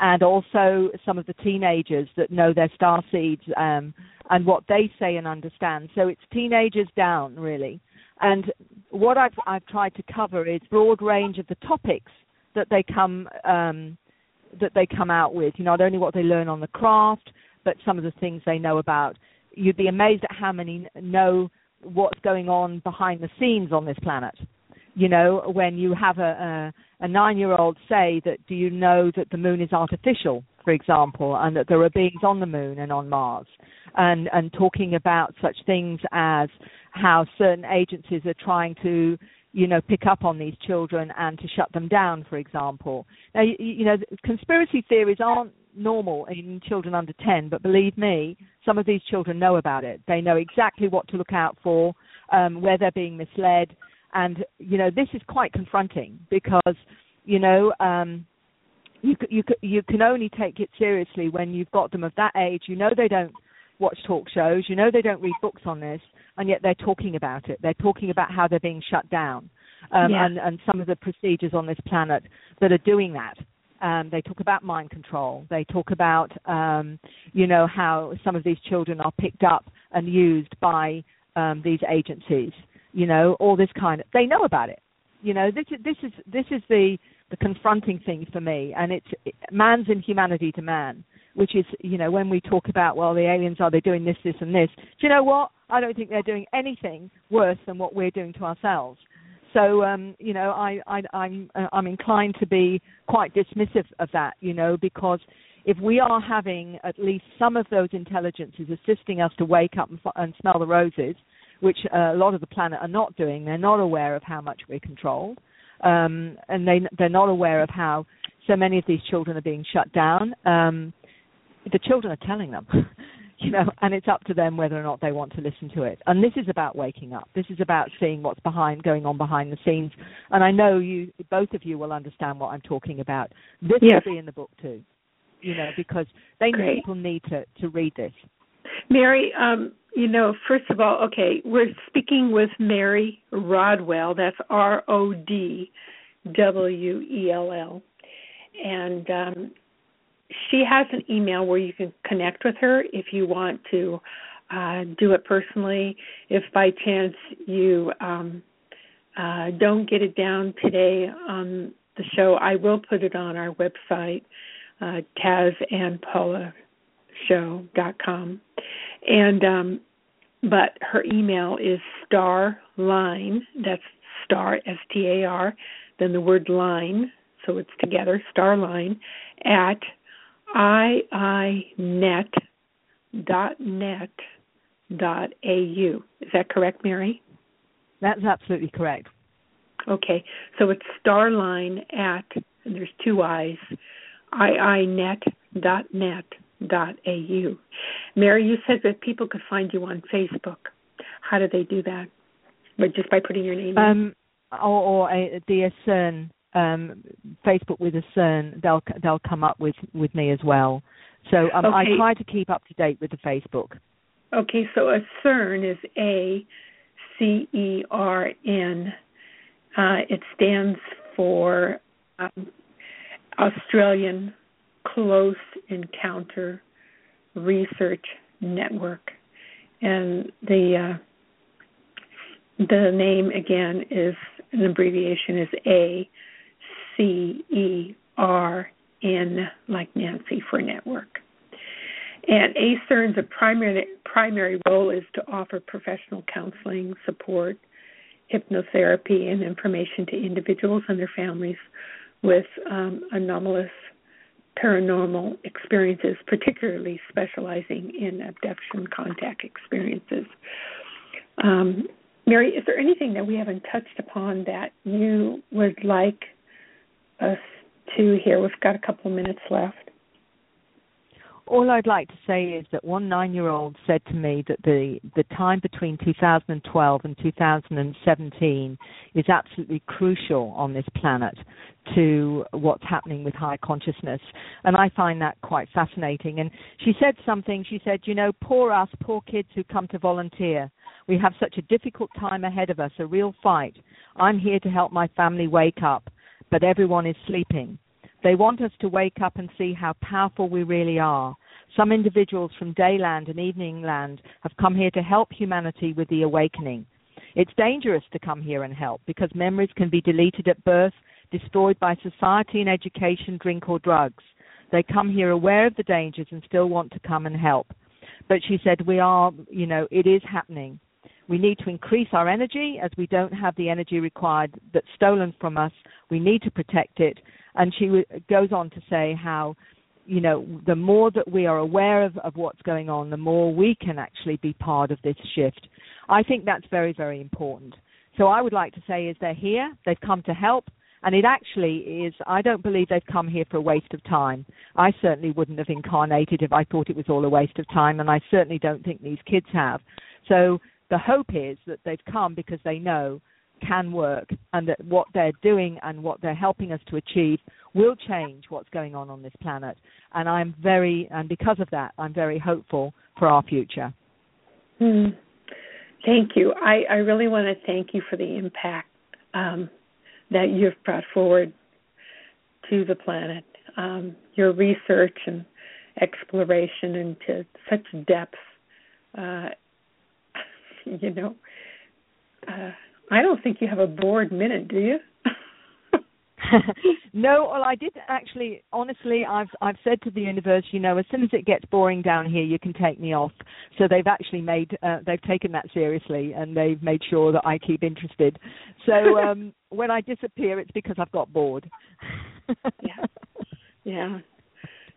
and also some of the teenagers that know their star seeds um, and what they say and understand. So it's teenagers down really. And what I've, I've tried to cover is broad range of the topics that they come um, that they come out with. You know, not only what they learn on the craft, but some of the things they know about. You'd be amazed at how many know what's going on behind the scenes on this planet. You know, when you have a, a, a nine-year-old say that, do you know that the moon is artificial, for example, and that there are beings on the moon and on Mars, and and talking about such things as how certain agencies are trying to you know pick up on these children and to shut them down for example now you, you know conspiracy theories aren't normal in children under 10 but believe me some of these children know about it they know exactly what to look out for um, where they're being misled and you know this is quite confronting because you know um, you you you can only take it seriously when you've got them of that age. You know they don't watch talk shows. You know they don't read books on this, and yet they're talking about it. They're talking about how they're being shut down, um, yeah. and and some of the procedures on this planet that are doing that. Um, they talk about mind control. They talk about, um, you know, how some of these children are picked up and used by um, these agencies. You know, all this kind of. They know about it. You know, this is this is this is the the confronting thing for me, and it's man's inhumanity to man, which is, you know, when we talk about, well, the aliens are they doing this, this, and this. Do you know what? I don't think they're doing anything worse than what we're doing to ourselves. So, um, you know, I, I, I'm uh, I'm inclined to be quite dismissive of that, you know, because if we are having at least some of those intelligences assisting us to wake up and, and smell the roses, which uh, a lot of the planet are not doing, they're not aware of how much we're controlled um, and they they're not aware of how so many of these children are being shut down. Um, the children are telling them, you know, and it's up to them whether or not they want to listen to it. And this is about waking up. This is about seeing what's behind going on behind the scenes. And I know you, both of you, will understand what I'm talking about. This yes. will be in the book too, you know, because they Great. people need to to read this. Mary, um, you know, first of all, okay, we're speaking with Mary Rodwell. That's R O D W E L L. And um, she has an email where you can connect with her if you want to uh, do it personally. If by chance you um, uh, don't get it down today on the show, I will put it on our website, uh, Taz and um but her email is starline, that's star S T A R, then the word line, so it's together, starline at iinet dot net dot au. Is that correct, Mary? That's absolutely correct. Okay, so it's starline at there's two i's iinet dot net au. Mary, you said that people could find you on Facebook. How do they do that? But just by putting your name um, in? Or, or a, the CERN um, Facebook with a CERN, they'll they'll come up with with me as well. So um, okay. I try to keep up to date with the Facebook. Okay, so a CERN is A C E R N. Uh, it stands for um, Australian Close Encounter Research Network. and the uh, the name again is an abbreviation is A C E R N like Nancy for network. And ACERN's primary primary role is to offer professional counseling, support, hypnotherapy, and information to individuals and their families with um, anomalous paranormal experiences, particularly specializing in abduction contact experiences. Um, Mary, is there anything that we haven't touched upon that you would like us to hear? We've got a couple of minutes left. All I'd like to say is that one nine-year-old said to me that the the time between 2012 and 2017 is absolutely crucial on this planet to what's happening with high consciousness, and I find that quite fascinating. And she said something. She said, "You know, poor us, poor kids who come to volunteer. We have such a difficult time ahead of us, a real fight. I'm here to help my family wake up, but everyone is sleeping." They want us to wake up and see how powerful we really are. Some individuals from Dayland and Eveningland have come here to help humanity with the awakening. It's dangerous to come here and help because memories can be deleted at birth, destroyed by society and education, drink, or drugs. They come here aware of the dangers and still want to come and help. But she said, We are, you know, it is happening. We need to increase our energy as we don't have the energy required that's stolen from us. We need to protect it. And she w- goes on to say how you know the more that we are aware of, of what's going on the more we can actually be part of this shift. I think that's very very important. So i would like to say is they're here they've come to help and it actually is i don't believe they've come here for a waste of time. I certainly wouldn't have incarnated if i thought it was all a waste of time and i certainly don't think these kids have. So the hope is that they've come because they know can work and that what they're doing and what they're helping us to achieve will change what's going on on this planet. And I'm very, and because of that, I'm very hopeful for our future. Hmm. Thank you. I, I really want to thank you for the impact um, that you've brought forward to the planet. Um, your research and exploration into such depth, uh, you know, uh, I don't think you have a bored minute, do you? no, well, I did actually. Honestly, I've I've said to the universe, you know, as soon as it gets boring down here, you can take me off. So they've actually made uh, they've taken that seriously, and they've made sure that I keep interested. So um, when I disappear, it's because I've got bored. yeah, yeah.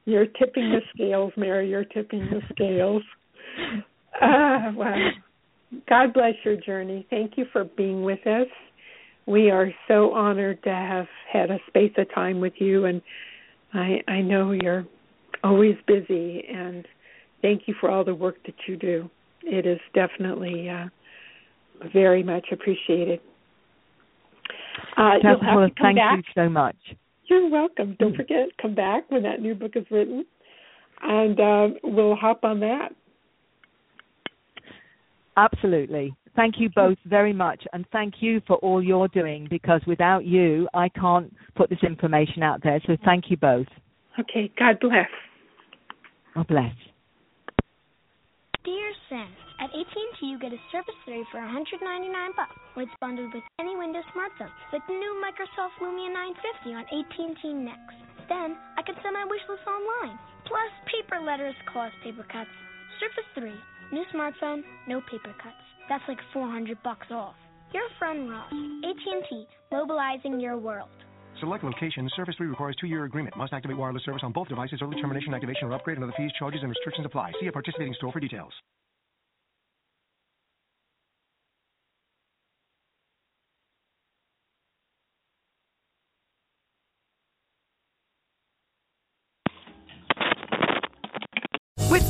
You're tipping the scales, Mary. You're tipping the scales. Uh, well, God bless your journey. Thank you for being with us. We are so honored to have had a space of time with you, and I, I know you're always busy. And thank you for all the work that you do. It is definitely uh, very much appreciated. Uh, well, thank back. you so much. You're welcome. Don't mm. forget, come back when that new book is written, and uh, we'll hop on that. Absolutely. Thank you both very much, and thank you for all you're doing because without you, I can't put this information out there. So thank you both. Okay. God bless. God bless. Dear Sam, at AT&T you get a Surface 3 for 199 bucks when it's bundled with any Windows smartphone, like the new Microsoft Lumia 950 on AT&T Next. Then I can send my wish list online. Plus, paper letters cause paper cuts. Surface 3 New smartphone, no paper cuts. That's like 400 bucks off. Your friend Ross, AT&T, mobilizing your world. Select location. Surface 3 requires two-year agreement. Must activate wireless service on both devices. Early termination, activation, or upgrade, and other fees, charges, and restrictions apply. See a participating store for details. With